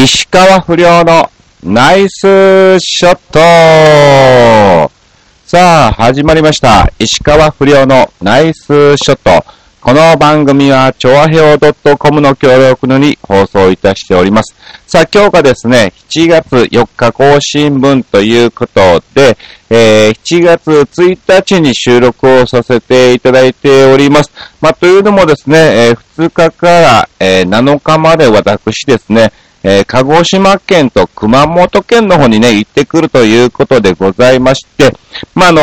石川不良のナイスショットさあ、始まりました。石川不良のナイスショット。この番組は、調和表 .com の協力のに放送いたしております。さあ、今日がですね、7月4日更新分ということで、えー7月1日に収録をさせていただいております。まあ、というのもですね、えー2日から、えー7日まで私ですね、えー鹿児島県と熊本県の方にね、行ってくるということでございまして、まあ、あの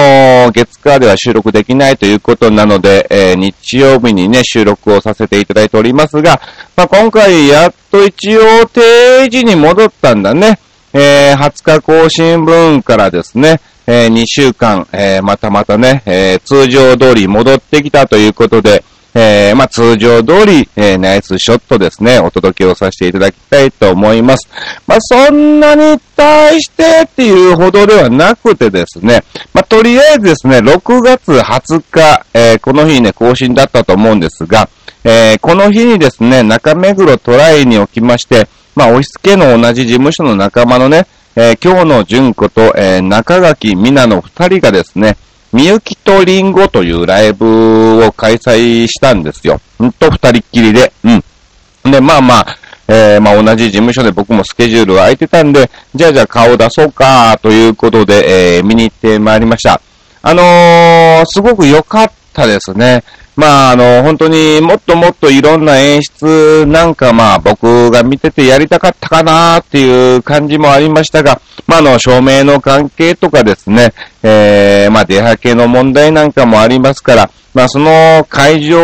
ー月火では収録できないということなので、えー日曜日にね、収録をさせていただいておりますが、まあ、今回やっと一応定時に戻ったんだね。えー20日更新分からですね、え2週間、えーまたまたね、えー通常通り戻ってきたということで、えーまあ、通常通り、えーナイスショットですね、お届けをさせていただきたいと思います。まあ、そんなに対してっていうほどではなくてですね、まあ、とりあえずですね、6月20日、えーこの日ね、更新だったと思うんですが、えーこの日にですね、中目黒トライにおきまして、まあ、押し付けの同じ事務所の仲間のね、えー今日の純子と、えー中垣美奈の二人がですね、みゆきとりんごというライブを開催したんですよ。んと二人っきりで。うん。で、まあまあ、えーまあ同じ事務所で僕もスケジュール空いてたんで、じゃあじゃあ顔出そうか、ということで、えー見に行ってまいりました。あのーすごく良かったですね。まあ、あの、本当にもっともっといろんな演出なんかまあ僕が見ててやりたかったかなっていう感じもありましたが、まあ、あの、照明の関係とかですね、えー、まあ出はけの問題なんかもありますから、まあその会場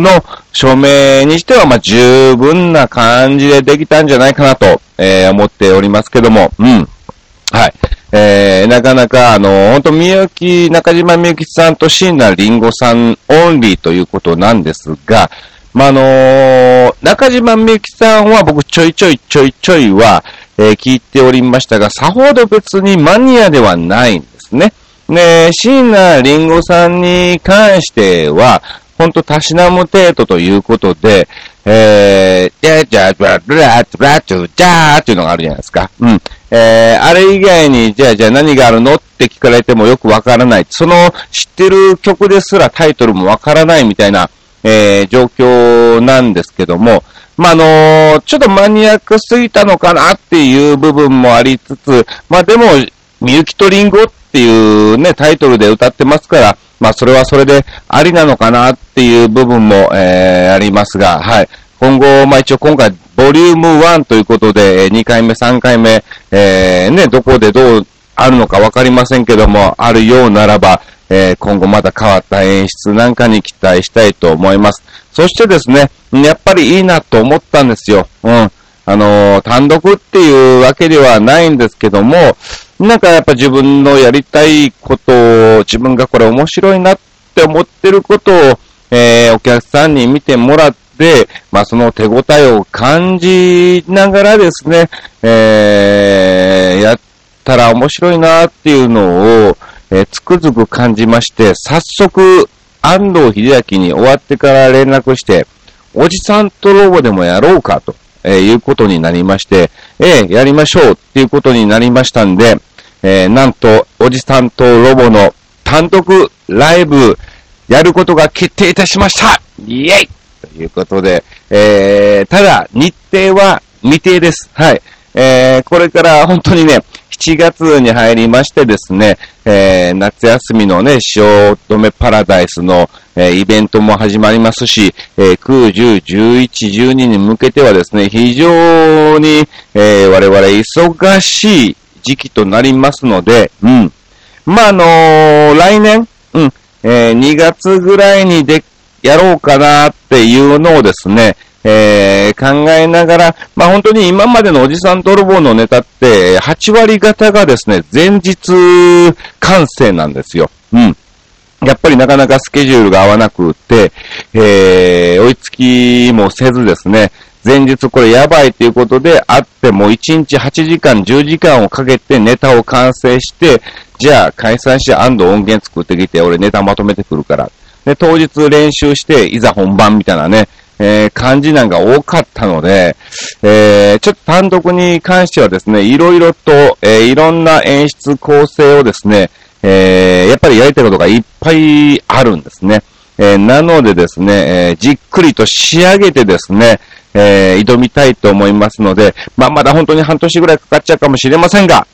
の照明にしてはまあ十分な感じでできたんじゃないかなと、えー思っておりますけども、うん。はい。えー、なかなか、あの、本当みゆき、中島みゆきさんと椎名林檎さんオンリーということなんですが、まあ、あのー中島みゆきさんは僕ちょいちょいちょいちょいは、えー聞いておりましたが、さほど別にマニアではないんですね。で、椎名林檎さんに関しては、ほんとたしなむ程度ということで、えー、じゃじゃブラブラブラチュジャーっていうのがあるじゃないですか。うん。えー、あれ以外に、じゃあじゃあ何があるの？って聞かれてもよくわからない。その知ってる曲ですらタイトルもわからないみたいな、えー、状況なんですけども、まあ、あのーちょっとマニアックすぎたのかなっていう部分もありつつ、まあ、でも、みゆきとりんごっていうね、タイトルで歌ってますから、まあ、それはそれでありなのかなっていう部分も、えー、ありますが、はい。今後、まあ、一応今回、ボリューム1ということで、2回目、3回目、えー、ね、どこでどうあるのかわかりませんけども、あるようならば、えー今後また変わった演出なんかに期待したいと思います。そしてですね、やっぱりいいなと思ったんですよ。うん。あのー単独っていうわけではないんですけども、なんかやっぱ自分のやりたいことを、自分がこれ面白いなって思ってることを、えーお客さんに見てもらって、でまあその手応えを感じながらですね、えーやったら面白いなっていうのを、えーつくづく感じまして、早速、安藤秀明に終わってから連絡して、おじさんとロボでもやろうかと、えーいうことになりまして、えーやりましょうっていうことになりましたんで、えーなんと、おじさんとロボの単独ライブ、やることが決定いたしました。イエイということで、えー、ただ、日程は未定です。はい。えー、これから本当にね、7月に入りましてですね、えー、夏休みのね、汐留パラダイスの、えーイベントも始まりますし、えー、9、10、11、12に向けてはですね、非常に、えー我々忙しい時期となりますので、うん。まあ、あのー来年、うん、えー2月ぐらいにで、やろうかなっていうのをですね、えー考えながら、まあ、本当に今までのおじさん泥棒のネタって、8割方がですね、前日完成なんですよ。うん。やっぱりなかなかスケジュールが合わなくて、えー追いつきもせずですね、前日これやばいということで、あっても1日8時間、10時間をかけてネタを完成して、じゃあ解散して安藤音源作ってきて、俺ネタまとめてくるから。で、当日練習して、いざ本番みたいなね、えー、感じなんか多かったので、えー、ちょっと単独に関してはですね、いろいろと、えー、いろんな演出構成をですね、えー、やっぱりやりたいことがいっぱいあるんですね。えー、なのでですね、えー、じっくりと仕上げてですね、えー、挑みたいと思いますので、まあ、まだ本当に半年ぐらいかかっちゃうかもしれませんが、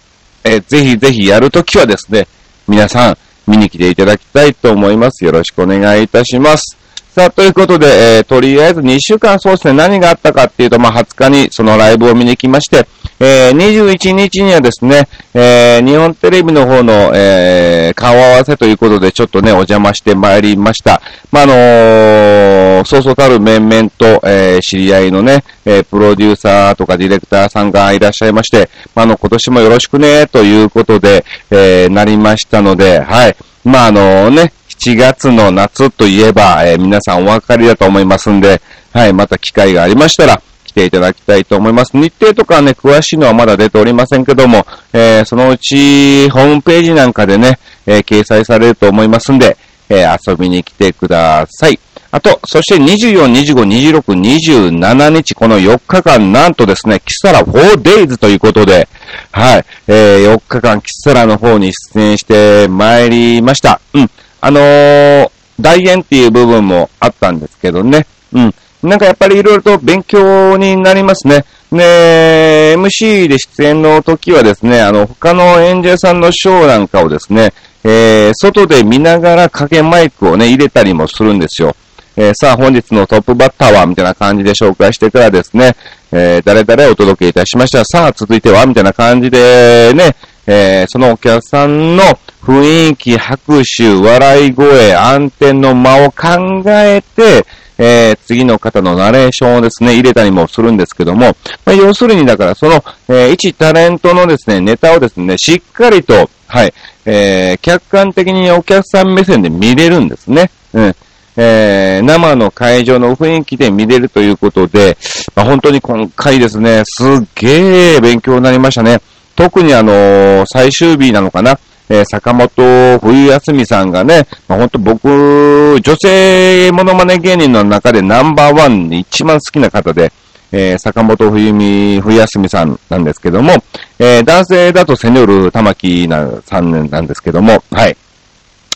えー、ぜひぜひやるときはですね、皆さん見に来ていただきたいと思います。よろしくお願いいたします。さあ、ということで、えー、とりあえず2週間そうですね、何があったかっていうと、まあ、20日にそのライブを見に来まして、えー、21日にはですね、えー、日本テレビの方の、えー、顔合わせということで、ちょっとね、お邪魔してまいりました。まあ、あのー、そうそうたる面々と、えー、知り合いのね、えー、プロデューサーとかディレクターさんがいらっしゃいまして、まあ、あの、今年もよろしくね、ということで、えー、なりましたので、はい。まあ、あのね、7月の夏といえば、えー、皆さんお分かりだと思いますんで、はい、また機会がありましたら、ていただきたいと思います。日程とかね、詳しいのはまだ出ておりませんけども、えー、そのうち、ホームページなんかでね、えー、掲載されると思いますんで、えー、遊びに来てください。あと、そして24、25、26、27日、この4日間、なんとですね、キサラ 4days ということで、はい、えー、4日間キサラの方に出演して参りました。うん。あのー、大演っていう部分もあったんですけどね。うん。なんかやっぱりいろいろと勉強になりますね。ね MC で出演の時はですね、あの、他の演者さんのショーなんかをですね、えー、外で見ながら影マイクをね、入れたりもするんですよ。えー、さあ、本日のトップバッターは、みたいな感じで紹介してからですね、えー、誰々お届けいたしました。さあ、続いては、みたいな感じでね、えー、そのお客さんの雰囲気、拍手、笑い声、暗転の間を考えて、えー、次の方のナレーションをですね、入れたりもするんですけども、まあ、要するにだからその、えー、一タレントのですね、ネタをですね、しっかりと、はい、えー、客観的にお客さん目線で見れるんですね。うん。えー、生の会場の雰囲気で見れるということで、まあ、本当に今回ですね、すっげー勉強になりましたね。特にあのー、最終日なのかな、えー、坂本冬休みさんがね、まあ、本当僕、女性モノマネ芸人の中でナンバーワンに一番好きな方で、えー、坂本冬美、冬休みさんなんですけども、えー、男性だとセニョール玉木なさんなんですけども、はい。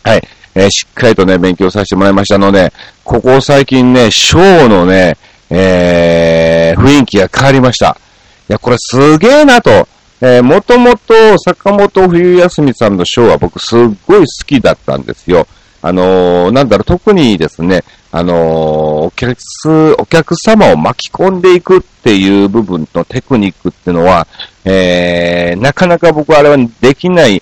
はい。えー、しっかりとね、勉強させてもらいましたので、ここ最近ね、ショーのね、えー、雰囲気が変わりました。いや、これすげえなと。えー、もともと坂本冬休みさんのショーは僕すっごい好きだったんですよ。あのー、なんだろう、特にですね、あのー、お客、お客様を巻き込んでいくっていう部分のテクニックっていうのは、えー、なかなか僕はあれはできない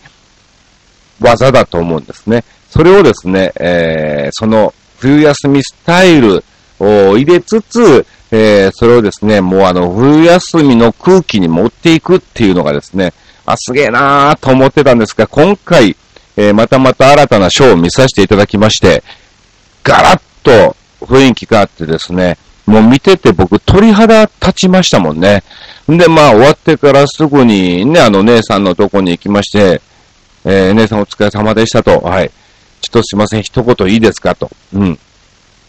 技だと思うんですね。それをですね、えー、その冬休みスタイルを入れつつ、えー、それをですね、もうあの、冬休みの空気に持っていくっていうのがですね、あ、すげえなーと思ってたんですが、今回、えー、またまた新たなショーを見させていただきまして、ガラッと雰囲気があってですね、もう見てて僕鳥肌立ちましたもんね。んで、まあ終わってからすぐにね、あの姉さんのとこに行きまして、えー、姉さんお疲れ様でしたと、はい。ちょっとすいません、一言いいですかと。うん。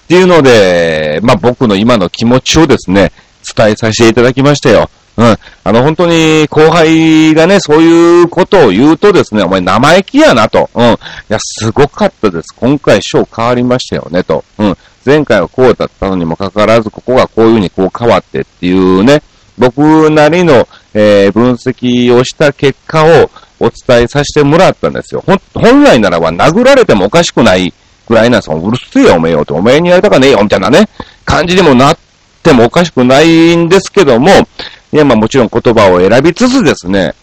っていうので、まあ僕の今の気持ちをですね、伝えさせていただきましたよ。うん。あの、本当に後輩がね、そういうことを言うとですね、お前生意気やなと。うん。いや、すごかったです。今回賞変わりましたよね、と。うん。前回はこうだったのにもかかわらず、ここがこういうふうにこう変わってっていうね、僕なりの、えー、分析をした結果をお伝えさせてもらったんですよ。ほ本来ならば殴られてもおかしくないぐらいなんですよ。うるせえよ、おめえよって、おめえにやりたかねえよ、みたいなね、感じでもなってもおかしくないんですけども、いや、まあもちろん言葉を選びつつですね、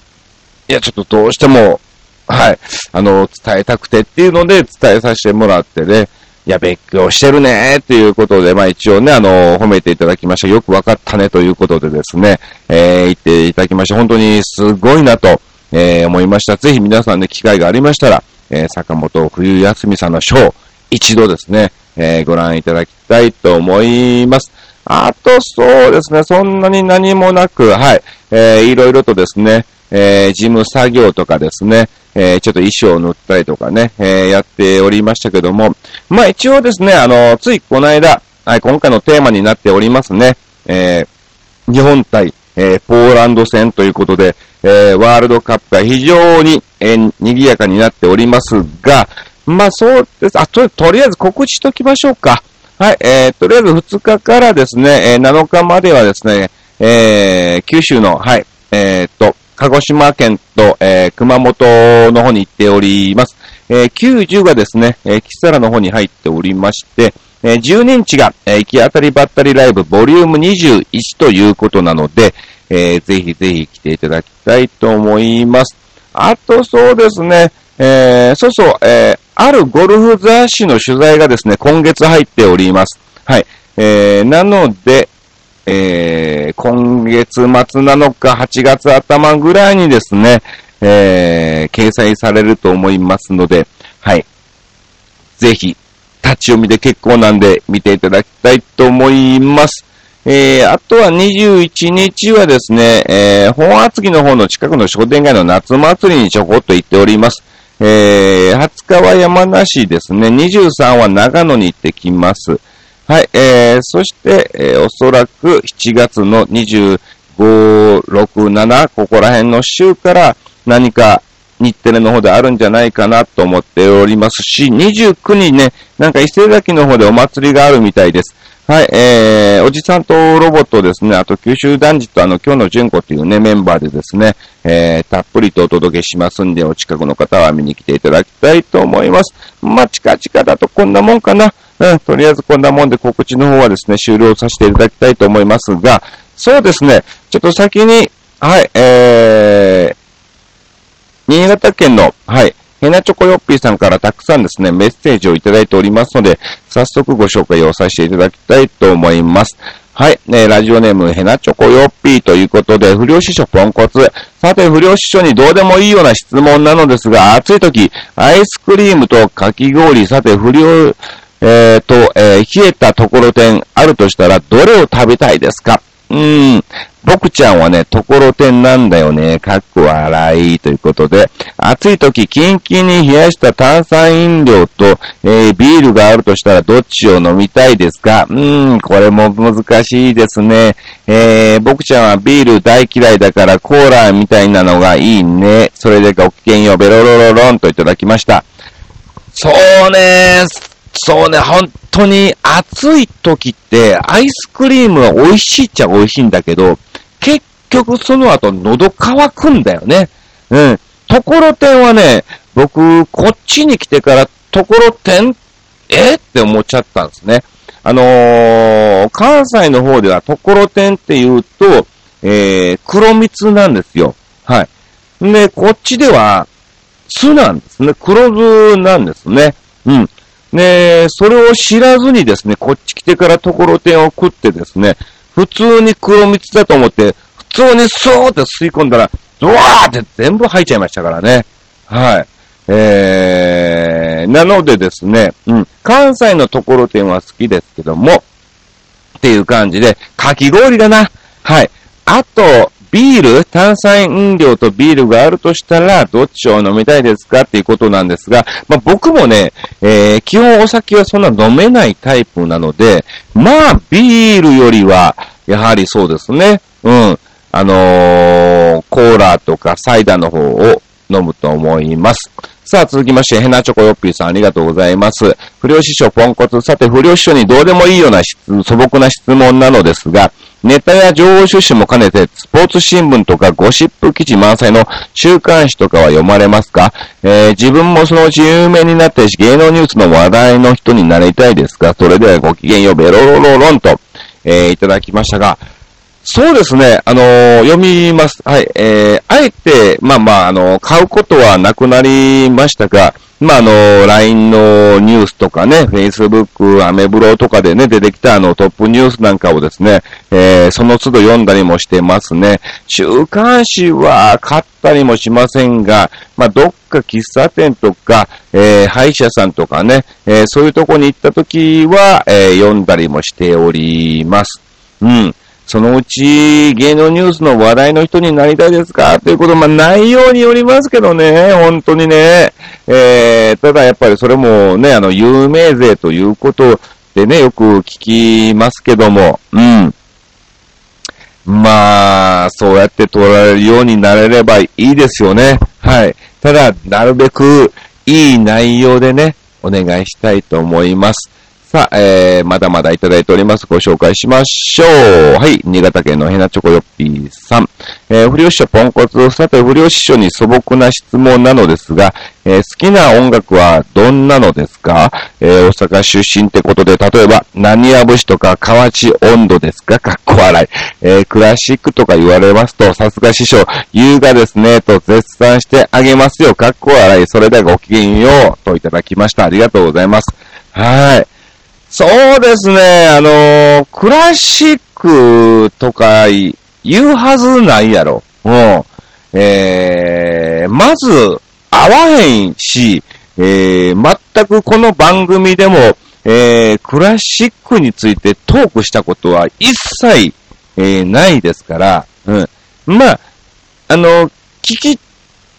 いや、ちょっとどうしても、はい、あの、伝えたくてっていうので伝えさせてもらってね、いや、勉強してるねっていうことで、まあ一応ね、あの、褒めていただきました。よくわかったねということでですね、えー、言っていただきました。本当にすごいなと、えー、思いました。ぜひ皆さんね、機会がありましたら、えー、坂本冬休みさんのショー、一度ですね、えー、ご覧いただきたいと思います。あと、そうですね、そんなに何もなく、はい、えー、いろいろとですね、えー、事務作業とかですね、えー、ちょっと衣装を塗ったりとかね、えー、やっておりましたけども、まあ一応ですね、あの、ついこの間、はい、今回のテーマになっておりますね。えー、日本対、えー、ポーランド戦ということで、えー、ワールドカップが非常に、えー、賑やかになっておりますが、まあそうです。あ、と、とりあえず告知しときましょうか。はい、えー、とりあえず2日からですね、えー、7日まではですね、えー、九州の、はい、えー、と、鹿児島県と、えー、熊本の方に行っております。えー、90がですね、えー、キサラの方に入っておりまして、えー、12日が、えー、行き当たりばったりライブボリューム21ということなので、えー、ぜひぜひ来ていただきたいと思います。あとそうですね、えー、そうそう、えー、あるゴルフ雑誌の取材がですね、今月入っております。はい。えー、なので、えー、今月末なのか8月頭ぐらいにですね、えー、掲載されると思いますので、はい。ぜひ、立ち読みで結構なんで見ていただきたいと思います。えー、あとは21日はですね、えー、本厚木の方の近くの商店街の夏祭りにちょこっと行っております。えー、20日は山梨ですね、23は長野に行ってきます。はい、えー、そして、えー、おそらく7月の25、6、7、ここら辺の週から何か日テレの方であるんじゃないかなと思っておりますし、29にね、なんか伊勢崎の方でお祭りがあるみたいです。はい、えー、おじさんとロボットですね、あと九州男児とあの、今日の純子っていうね、メンバーでですね、えー、たっぷりとお届けしますんで、お近くの方は見に来ていただきたいと思います。まあ、近々だとこんなもんかな。うん、とりあえずこんなもんで告知の方はですね、終了させていただきたいと思いますが、そうですね、ちょっと先に、はい、えー、新潟県の、はい、ヘナチョコヨッピーさんからたくさんですね、メッセージをいただいておりますので、早速ご紹介をさせていただきたいと思います。はい。ね、ラジオネーム、ヘナチョコヨッピーということで、不良師匠ポンコツ。さて、不良師匠にどうでもいいような質問なのですが、暑い時、アイスクリームとかき氷、さて、不良、えー、と、えー、冷えたところてんあるとしたら、どれを食べたいですか？うん。僕ちゃんはね、ところてんなんだよね。かっこ笑い。ということで、暑い時、キンキンに冷やした炭酸飲料と、えー、ビールがあるとしたらどっちを飲みたいですか？うーん、これも難しいですね。えー、僕ちゃんはビール大嫌いだからコーラみたいなのがいいね。それでごきげんよ、ベロロロロンといただきました。そうねーそうね、本当に暑い時ってアイスクリームは美味しいっちゃ美味しいんだけど、結局その後喉乾くんだよね。うん。ところてんはね、僕、こっちに来てからところてんえって思っちゃったんですね。あのー、関西の方ではところてんって言うと、えー、黒蜜なんですよ。はい。で、こっちでは、酢なんですね。黒酢なんですね。うん。ねそれを知らずにですね、こっち来てからところてんを食ってですね、普通に黒蜜だと思って、普通にスーって吸い込んだら、ドワーって全部吐いちゃいましたからね。はい。えー、なのでですね、うん、関西のところてんは好きですけども、っていう感じで、かき氷だな。はい。あと、ビール、炭酸飲料とビールがあるとしたら、どっちを飲みたいですかっていうことなんですが、まあ、僕もね、えー、基本お酒はそんな飲めないタイプなので、まあ、ビールよりは、やはりそうですね、うん、あのー、コーラとかサイダーの方を飲むと思います。さあ、続きまして、ヘナチョコヨッピーさんありがとうございます。不良師匠ポンコツ。さて、不良師匠にどうでもいいような素朴な質問なのですが、ネタや情報収集も兼ねて、スポーツ新聞とかゴシップ記事満載の週刊誌とかは読まれますか、えー、自分もそのうち有名になって芸能ニュースの話題の人になりたいですか？それではごきげんよう、ベロロロロンと、えー、いただきましたが、そうですね。あのー、読みます。はい。えー、あえて、まあまあ、あのー、買うことはなくなりましたが、まあ、あの、LINE のニュースとかね、Facebook、アメブロとかでね、出てきたあのトップニュースなんかをですね、えー、その都度読んだりもしてますね。週刊誌は買ったりもしませんが、まあ、どっか喫茶店とか、えー、歯医者さんとかね、えー、そういうとこに行った時は、え、読んだりもしております。うん。そのうち芸能ニュースの話題の人になりたいですか？ということ、まあ、内容によりますけどね、本当にね。えー、ただやっぱりそれもね、あの、有名税ということってね、よく聞きますけども、うん。まあ、そうやって取られるようになれればいいですよね。はい。ただ、なるべくいい内容でね、お願いしたいと思います。さあ、えー、まだまだいただいております。ご紹介しましょう。はい。新潟県のヘナチョコヨッピーさん。えー、不良師匠ポンコツ。さて、不良師匠に素朴な質問なのですが、えー、好きな音楽はどんなのですか？えー、大阪出身ってことで、例えば、何や節とか河内温度ですか？かっこ笑い。えー、クラシックとか言われますと、さすが師匠、優雅ですね、と絶賛してあげますよ。かっこ笑い。それではごきげんよう。といただきました。ありがとうございます。はい。そうですね、あのクラシックとか言うはずないやろ。うん。えー、まず、合わへんし、えー、全くこの番組でも、えー、クラシックについてトークしたことは一切、えー、ないですから、うん。まあ、あの、聞き、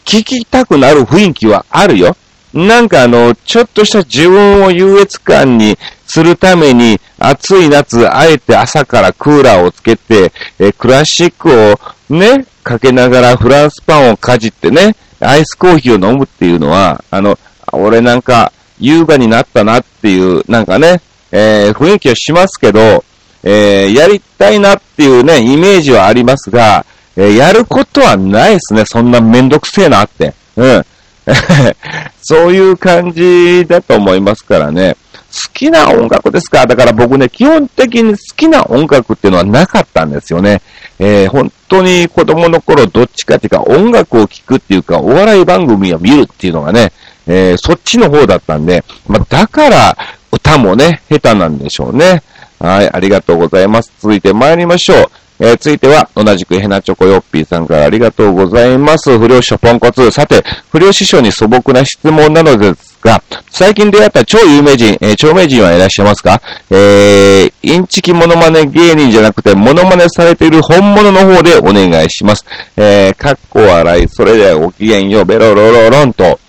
聞きたくなる雰囲気はあるよ。なんかあの、ちょっとした自分を優越感にするために、暑い夏、あえて朝からクーラーをつけて、えクラシックをね、かけながらフランスパンをかじってね、アイスコーヒーを飲むっていうのは、あの、俺なんか優雅になったなっていう、なんかね、えー、雰囲気はしますけど、えー、やりたいなっていうね、イメージはありますが、えー、やることはないですね。そんなめんどくせえなって。うん。そういう感じだと思いますからね。好きな音楽ですか？だから僕ね、基本的に好きな音楽っていうのはなかったんですよね。えー、本当に子供の頃どっちかっていうか音楽を聴くっていうかお笑い番組を見るっていうのがね、えー、そっちの方だったんで、まあ、だから歌もね、下手なんでしょうね。はい、ありがとうございます。続いて参りましょう。えー、続いては、同じくヘナチョコヨッピーさんからありがとうございます。不良師匠ポンコツ。さて、不良師匠に素朴な質問なのですが、最近出会った超有名人、えー、著名人はいらっしゃいますか？えー、インチキモノマネ芸人じゃなくて、モノマネされている本物の方でお願いします。えー、かっこ笑い、それではごきげんよう、ベロロロロンと、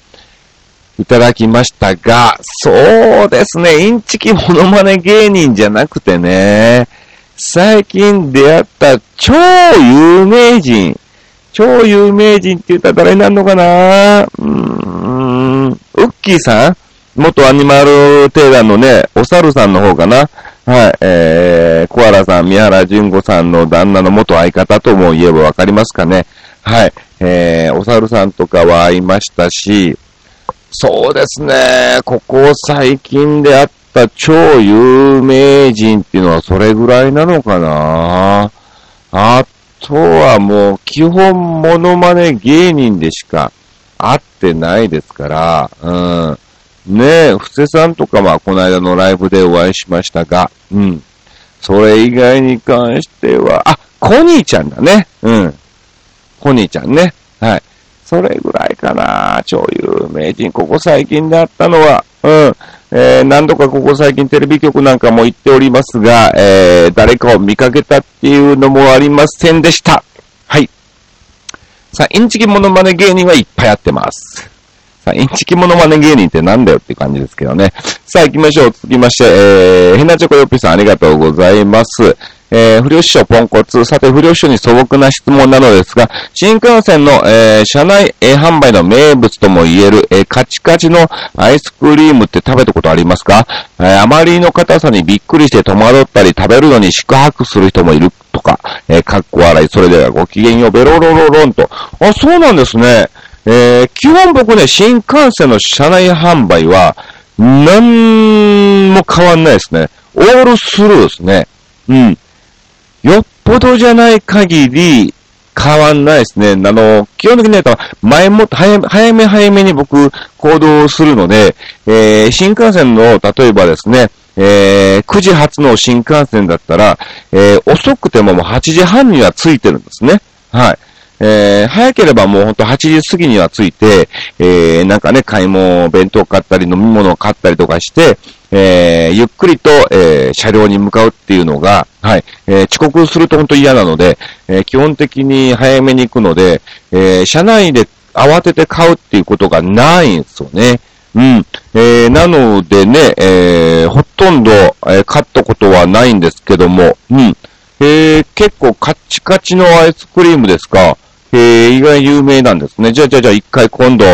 いただきましたが、そうですね、インチキモノマネ芸人じゃなくてね、最近出会った超有名人。超有名人って言ったら誰になるのかな？うーん、ウッキーさん？元アニマルテーラーのね、お猿さんの方かな？はい、えー、コアラさん、宮原淳子さんの旦那の元相方とも言えばわかりますかね？はい、えー、お猿さんとかは会いましたし、そうですね、ここ最近で会っった超有名人っていうのはそれぐらいなのかな？あとはもう基本モノマネ芸人でしか会ってないですから、うん。ねえ、布施さんとかはこの間のライブでお会いしましたが、うん。それ以外に関しては、あ、コニーちゃんだね。うん。コニーちゃんね。はい。それぐらいかな。超有名人。ここ最近であったのは、うん。えー、何度かここ最近テレビ局なんかも行っておりますが、えー、誰かを見かけたっていうのもありませんでした。はい。さあ、インチキモノマネ芸人はいっぱいあってます。さあ、インチキモノマネ芸人ってなんだよって感じですけどね。さあ、行きましょう。続きまして、えー、ヘナチョコヨッピさんありがとうございます。えー、不良師匠ポンコツ。さて、不良師匠に素朴な質問なのですが、新幹線の、えー、車内、えー、販売の名物とも言える、えー、カチカチのアイスクリームって食べたことありますか、えー、あまりの硬さにびっくりして戸惑ったり、食べるのに宿泊する人もいるとか、えー、かっこ笑い。それではごきげんよう、ベロロロロンと。あ、そうなんですね。えー、基本僕ね、新幹線の車内販売は、なんも変わんないですね。オールスルーですね。うん。よっぽどじゃない限り、変わんないですね。あの、基本的に言うと、前も、早め、早め早めに僕、行動するので、えー、新幹線の、例えばですね、えー、9時発の新幹線だったら、えー、遅くてももう8時半には着いてるんですね。はい。えー、早ければもうほんと8時過ぎには着いて、えー、なんかね、買い物、弁当買ったり飲み物を買ったりとかして、えー、ゆっくりと、えー、車両に向かうっていうのが、はい、えー、遅刻すると本当嫌なので、え、基本的に早めに行くので、え、車内で慌てて買うっていうことがないんですよね。うん。え、なのでね、え、ほとんど、え、買ったことはないんですけども、うん。え、結構カッチカチのアイスクリームですか？え、意外有名なんですね。じゃあじゃあじゃあ一回今度、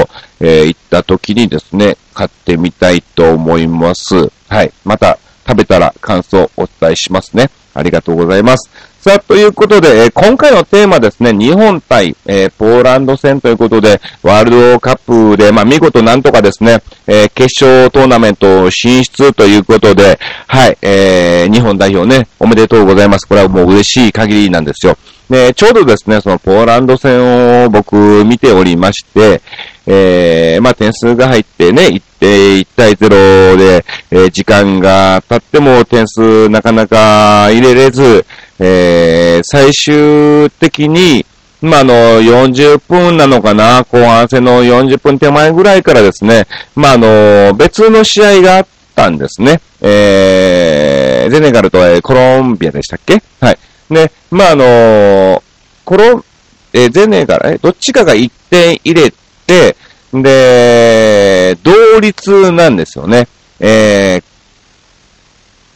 え、行った時にですね、買ってみたいと思います。はい。また食べたら感想お伝えしますね。ありがとうございます。さあ、ということで、え、今回のテーマですね、日本対、えー、ポーランド戦ということで、ワールドカップで、まあ、見事なんとかですね、えー、決勝トーナメント進出ということで、はい、えー、日本代表ね、おめでとうございます。これはもう嬉しい限りなんですよ。で、ちょうどですね、そのポーランド戦を僕見ておりまして、えー、まあ、点数が入ってね、1対1対0で、えー、時間が経っても点数なかなか入れれず、えー、最終的に、まあ、あの、40分なのかな、後半戦の40分手前ぐらいからですね、まあ、あの、別の試合があったんですね。えー、ゼネガルとコロンビアでしたっけ？はい。ね、まあ、あの、コロン、えー、ゼネガル、え、どっちかが1点入れて、で、同率なんですよね。えー、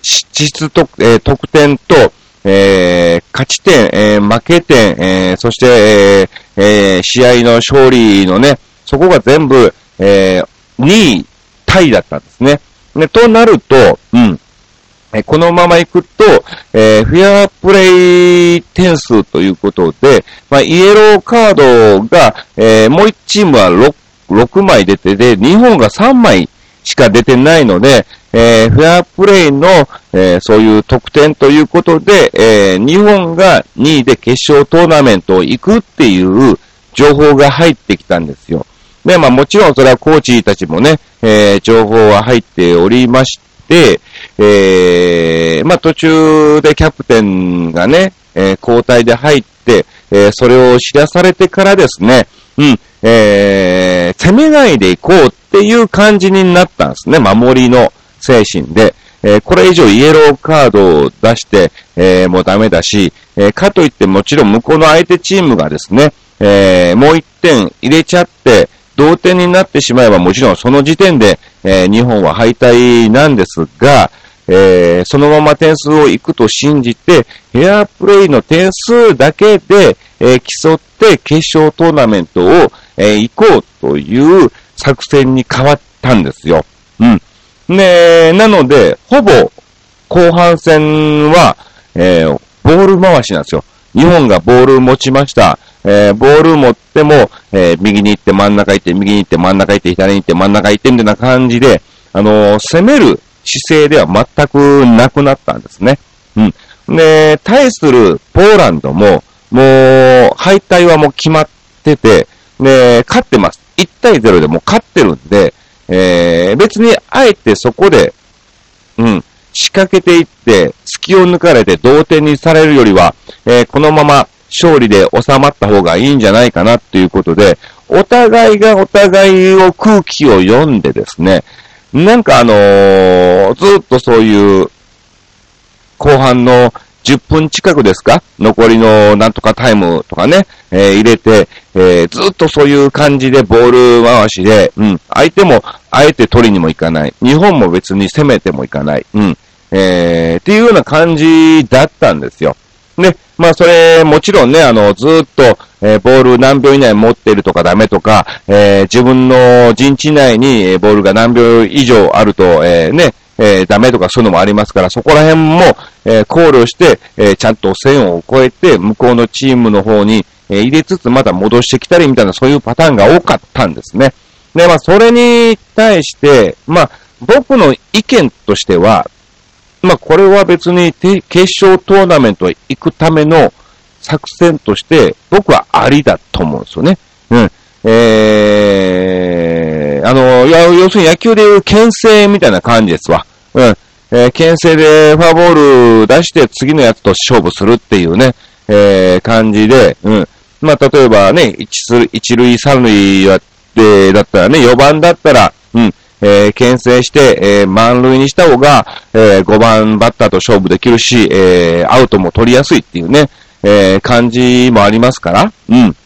質得、えー、得点と、えー、勝ち点、えー、負け点、えー、そして、えーえー、試合の勝利のね、そこが全部、えー、2位タイだったんですね。ね、となると、うん。えこのまま行くと、えー、フェアプレイ点数ということで、まあ、イエローカードが、えー、もう1チームは 6, 6枚出てで、日本が3枚しか出てないので、えー、フェアプレイの、えー、そういう得点ということで、えー、日本が2位で決勝トーナメントを行くっていう情報が入ってきたんですよ。で、まあもちろんそれはコーチたちもね、え、情報は入っておりまして、えー、まあ途中でキャプテンがね、えー、交代で入って、えー、それを知らされてからですね、うん、えー、攻めないでいこうっていう感じになったんですね、守りの精神で。えー、これ以上イエローカードを出して、えー、もうダメだし、えー、かといってもちろん向こうの相手チームがですね、えもう一点入れちゃって、同点になってしまえばもちろんその時点で、え日本は敗退なんですが、えそのまま点数を行くと信じて、ヘアプレイの点数だけで、え競って決勝トーナメントを、え行こうという作戦に変わったんですよ。うん。ねなので、ほぼ後半戦は、えー、ボール回しなんですよ。日本がボール持ちました。えー、ボール持っても、えー、右に行って真ん中行って、右に行って真ん中行って、左に行って真ん中行ってみたいな感じで、あのー、攻める姿勢では全くなくなったんですね。うん。で、対するポーランドも、もう、敗退はもう決まってて、で、勝ってます。1対0でも勝ってるんで、えー、別にあえてそこで、うん、仕掛けていって、隙を抜かれて同点にされるよりは、えー、このまま勝利で収まった方がいいんじゃないかなっていうことで、お互いがお互いを空気を読んでですね、なんかあのー、ずっとそういう後半の10分近くですか？残りのなんとかタイムとかね、えー、入れて、えー、ずっとそういう感じでボール回しで、うん、相手もあえて取りにも行かない。日本も別に攻めても行かない。うん、えー、っていうような感じだったんですよ。で、まあそれ、もちろんね、あの、ずっと、えー、ボール何秒以内持ってるとかダメとか、えー、自分の陣地内にボールが何秒以上あると、えー、ね、えー、ダメとかそういうのもありますから、そこら辺も、えー、考慮して、えー、ちゃんと線を越えて、向こうのチームの方に、え入れつつまた戻してきたりみたいな、そういうパターンが多かったんですね。で、まあ、それに対して、まあ、僕の意見としては、まあ、これは別に決勝トーナメントへ行くための作戦として、僕はありだと思うんですよね。うん。えー、あの、要するに野球でいう牽制みたいな感じですわ。うん。えー、牽制でフォアボール出して次のやつと勝負するっていうね、えー、感じで、うん。まあ、例えばね、一塁三塁、だったらね、4番だったら、うん、えー、牽制して、えー、満塁にした方が、えー、5番バッターと勝負できるし、えー、アウトも取りやすいっていうね、えー、感じもありますから、うん。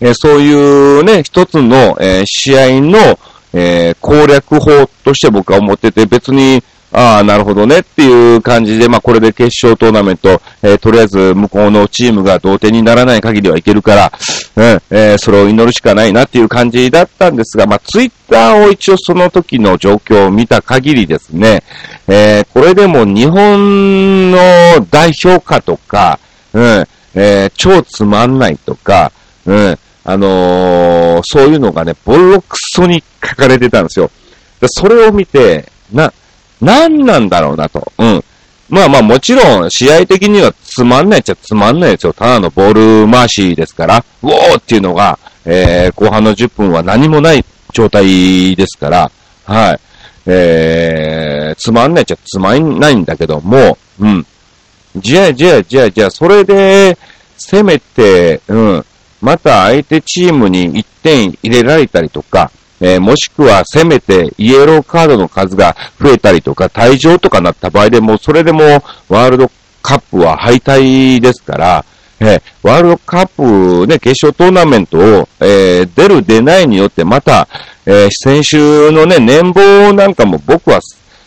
えー、そういうね、一つの、えー、試合の、えー、攻略法として僕は思ってて、別に、ああ、なるほどねっていう感じで、まあこれで決勝トーナメント、えー、とりあえず向こうのチームが同点にならない限りはいけるから、うん、えー、それを祈るしかないなっていう感じだったんですが、まあツイッターを一応その時の状況を見た限りですね、えー、これでも日本の代表かとか、うん、えー、超つまんないとか、うん、あのー、そういうのがね、ボロクソに書かれてたんですよ。それを見て、な、何なんだろうなと。うん。まあまあもちろん試合的にはつまんないっちゃつまんないですよ。ただのボール回しですから、ウォーっていうのが、えー、後半の10分は何もない状態ですから、はい。えー、つまんないっちゃつまんないんだけども、うん。じゃあ、じゃあ、じゃあ、じゃあ、それで、攻めて、うん。また相手チームに1点入れられたりとか、えー、もしくはせめてイエローカードの数が増えたりとか、退場とかなった場合でも、それでもワールドカップは敗退ですから、えー、ワールドカップね、決勝トーナメントを、えー、出る出ないによってまた、えー、先週のね、年俸なんかも僕は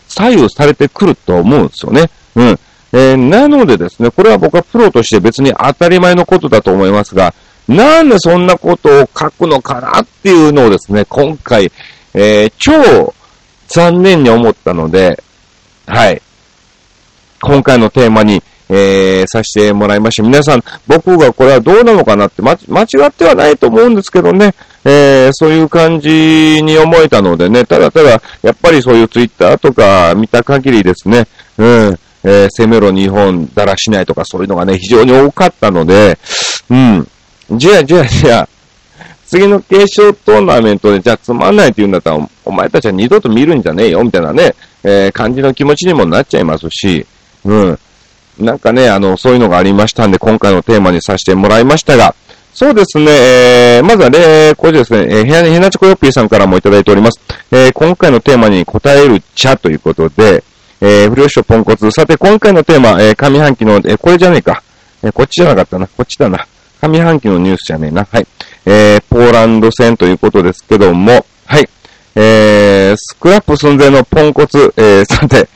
左右されてくると思うんですよね。うん。え、なのでですね、これは僕はプロとして別に当たり前のことだと思いますが、なんでそんなことを書くのかなっていうのをですね、今回、えー、超残念に思ったので、はい。今回のテーマに、えー、させてもらいました。皆さん、僕がこれはどうなのかなって、ま、間違ってはないと思うんですけどね、えー、そういう感じに思えたのでね、ただただ、やっぱりそういうツイッターとか見た限りですね、うん、えー、攻めろ日本、だらしないとかそういうのがね、非常に多かったので、うん、じゃあ、じゃあ、じゃあ、次の決勝トーナメントで、じゃあつまんないって言うんだったら、お前たちは二度と見るんじゃねえよ、みたいなね、えー、感じの気持ちにもなっちゃいますし、うん。なんかね、あの、そういうのがありましたんで、今回のテーマにさせてもらいましたが、そうですね、えー、まずはね、これですね、えー、へなちこよっぴーさんからもいただいております。えー、今回のテーマに答える茶ということで、えー、不良師ポンコツ。さて、今回のテーマ、えー、上半期の、えー、これじゃねえか。えー、こっちじゃなかったな。こっちだな。上半期のニュースじゃねえな。はい。えー、ポーランド戦ということですけども、はい。えー、スクラップ寸前のポンコツ。えー、さて、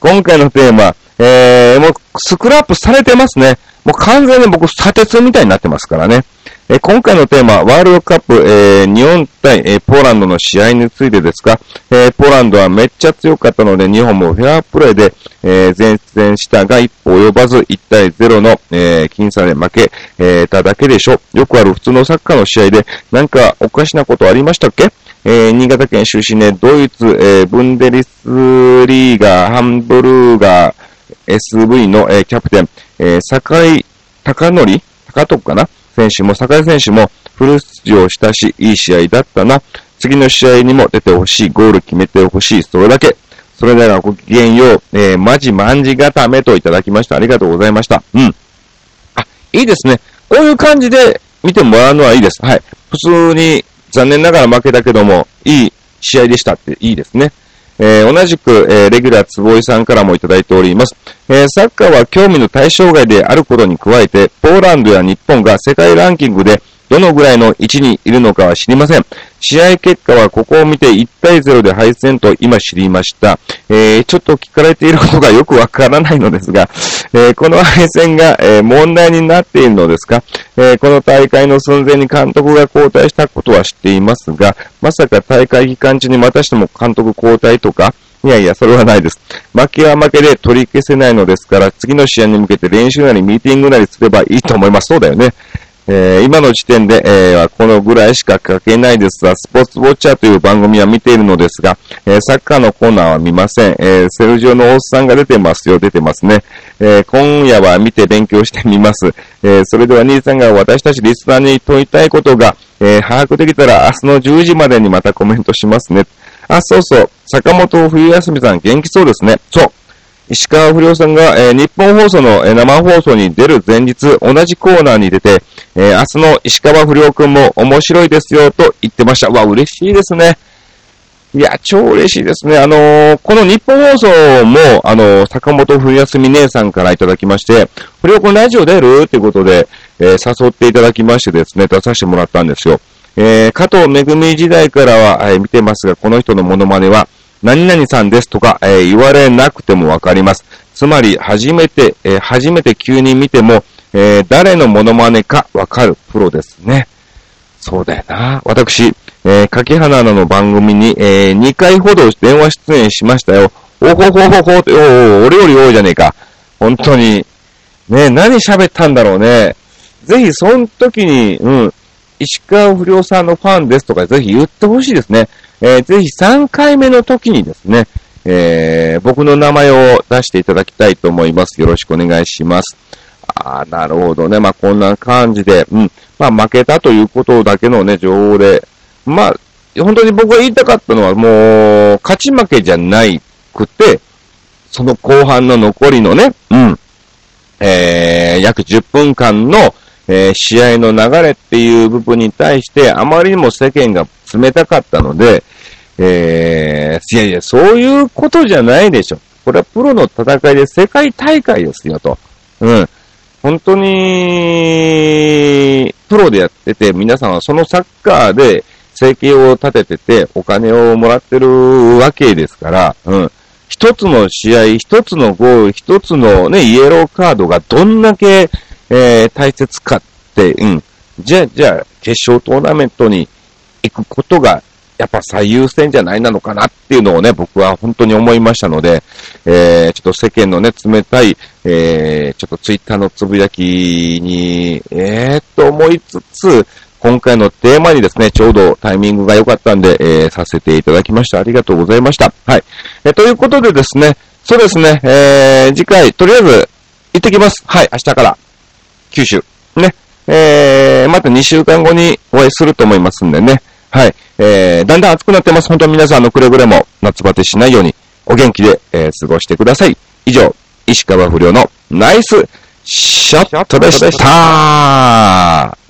今回のテーマ、えー、もう、スクラップされてますね。もう完全に僕、砂鉄みたいになってますからね。え今回のテーマ、ワールドカップ、えー、日本対、えー、ポーランドの試合についてですが、えー、ポーランドはめっちゃ強かったので、日本もフェアプレーで、え、前線したが一歩及ばず1対0の、え、僅差で負け、え、ただけでしょ。よくある普通のサッカーの試合で、なんかおかしなことありましたっけ？え、新潟県出身で、ドイツ、え、ブンデリスリーガー、ハンブルーガー、SV の、え、キャプテン、えー、坂井隆則高徳かな？選手も、坂井選手もフル出場したし、いい試合だったな。次の試合にも出てほしい。ゴール決めてほしい。それだけ。それではごきげんよう。えー、マジマンジ固めといただきました。ありがとうございました。うん。あ、いいですね。こういう感じで見てもらうのはいいです。はい。普通に残念ながら負けたけども、いい試合でしたっていいですね。えー、同じく、えー、レギュラー坪井さんからもいただいております。えー、サッカーは興味の対象外であることに加えて、ポーランドや日本が世界ランキングでどのぐらいの位置にいるのかは知りません。試合結果はここを見て1対0で敗戦と今知りました。えー、ちょっと聞かれていることがよくわからないのですが、えー、この敗戦が、えー、問題になっているのですか、えーこの大会の寸前に監督が交代したことは知っていますが、まさか大会期間中にまたしても監督交代とか、いやいや、それはないです。負けは負けで取り消せないのですから、次の試合に向けて練習なりミーティングなりすればいいと思います。そうだよね。えー、今の時点で、えー、このぐらいしか書けないですが、スポーツウォッチャーという番組は見ているのですが、えー、サッカーのコーナーは見ません。えセルジオのおっさんが出てますよ、出てますね。え今夜は見て勉強してみます。えそれでは兄さんが私たちリスナーに問いたいことが、え把握できたら明日の10時までにまたコメントしますね。あ、そうそう。坂本冬休みさん元気そうですね。そう。石川不良さんが、え、日本放送の、え、生放送に出る前日、同じコーナーに出て、えー、明日の石川不良くんも面白いですよと言ってました。わ、嬉しいですね。いや、超嬉しいですね。あのー、この日本放送も、あのー、坂本冬休み姉さんからいただきまして、不良くんラジオ出る？っていうことで、えー、誘っていただきましてですね、出させてもらったんですよ。えー、加藤めぐみ時代からは、えー、見てますが、この人のモノマネは、何々さんですとか、え、言われなくてもわかります。つまり、初めて、え、初めて急に見ても、えー、誰のモノマネかわかるプロですね。そうだよな。私、えー、柿花の番組に、えー、2回ほど電話出演しましたよ。おほほほほって、おお、俺より多いじゃねえか。本当に。ね何喋ったんだろうね。ぜひ、その時に、うん、石川不良さんのファンですとか、ぜひ言ってほしいですね。えー、ぜひ3回目の時にですね、えー、僕の名前を出していただきたいと思います。よろしくお願いします。ああ、なるほどね。まあ、こんな感じで、うん。まあ、負けたということだけのね、情報で、まあ、本当に僕が言いたかったのは、もう、勝ち負けじゃないくて、その後半の残りのね、うん。えー、約10分間の、えー、試合の流れっていう部分に対して、あまりにも世間が冷たかったので、えー、いやいや、そういうことじゃないでしょ。これはプロの戦いで世界大会ですよと。うん。本当に、プロでやってて、皆さんはそのサッカーで生計を立ててて、お金をもらってるわけですから、うん。一つの試合、一つのゴール、一つのね、イエローカードがどんだけ、えー、大切かって、うん。じゃあ、じゃあ、決勝トーナメントに行くことが、やっぱ最優先じゃないなのかなっていうのをね、僕は本当に思いましたので、えー、ちょっと世間のね、冷たい、えー、ちょっとツイッターのつぶやきに、えー、と思いつつ、今回のテーマにですね、ちょうどタイミングが良かったんで、えー、させていただきました。ありがとうございました。はい。えー、ということでですね、そうですね、えー、次回、とりあえず、行ってきます。はい、明日から。九州。ね。えー、また2週間後にお会いすると思いますんでね。はい。えー、だんだん暑くなってます。本当に皆さんのくれぐれも夏バテしないようにお元気で、えー、過ごしてください。以上、石川不良のナイスショットでした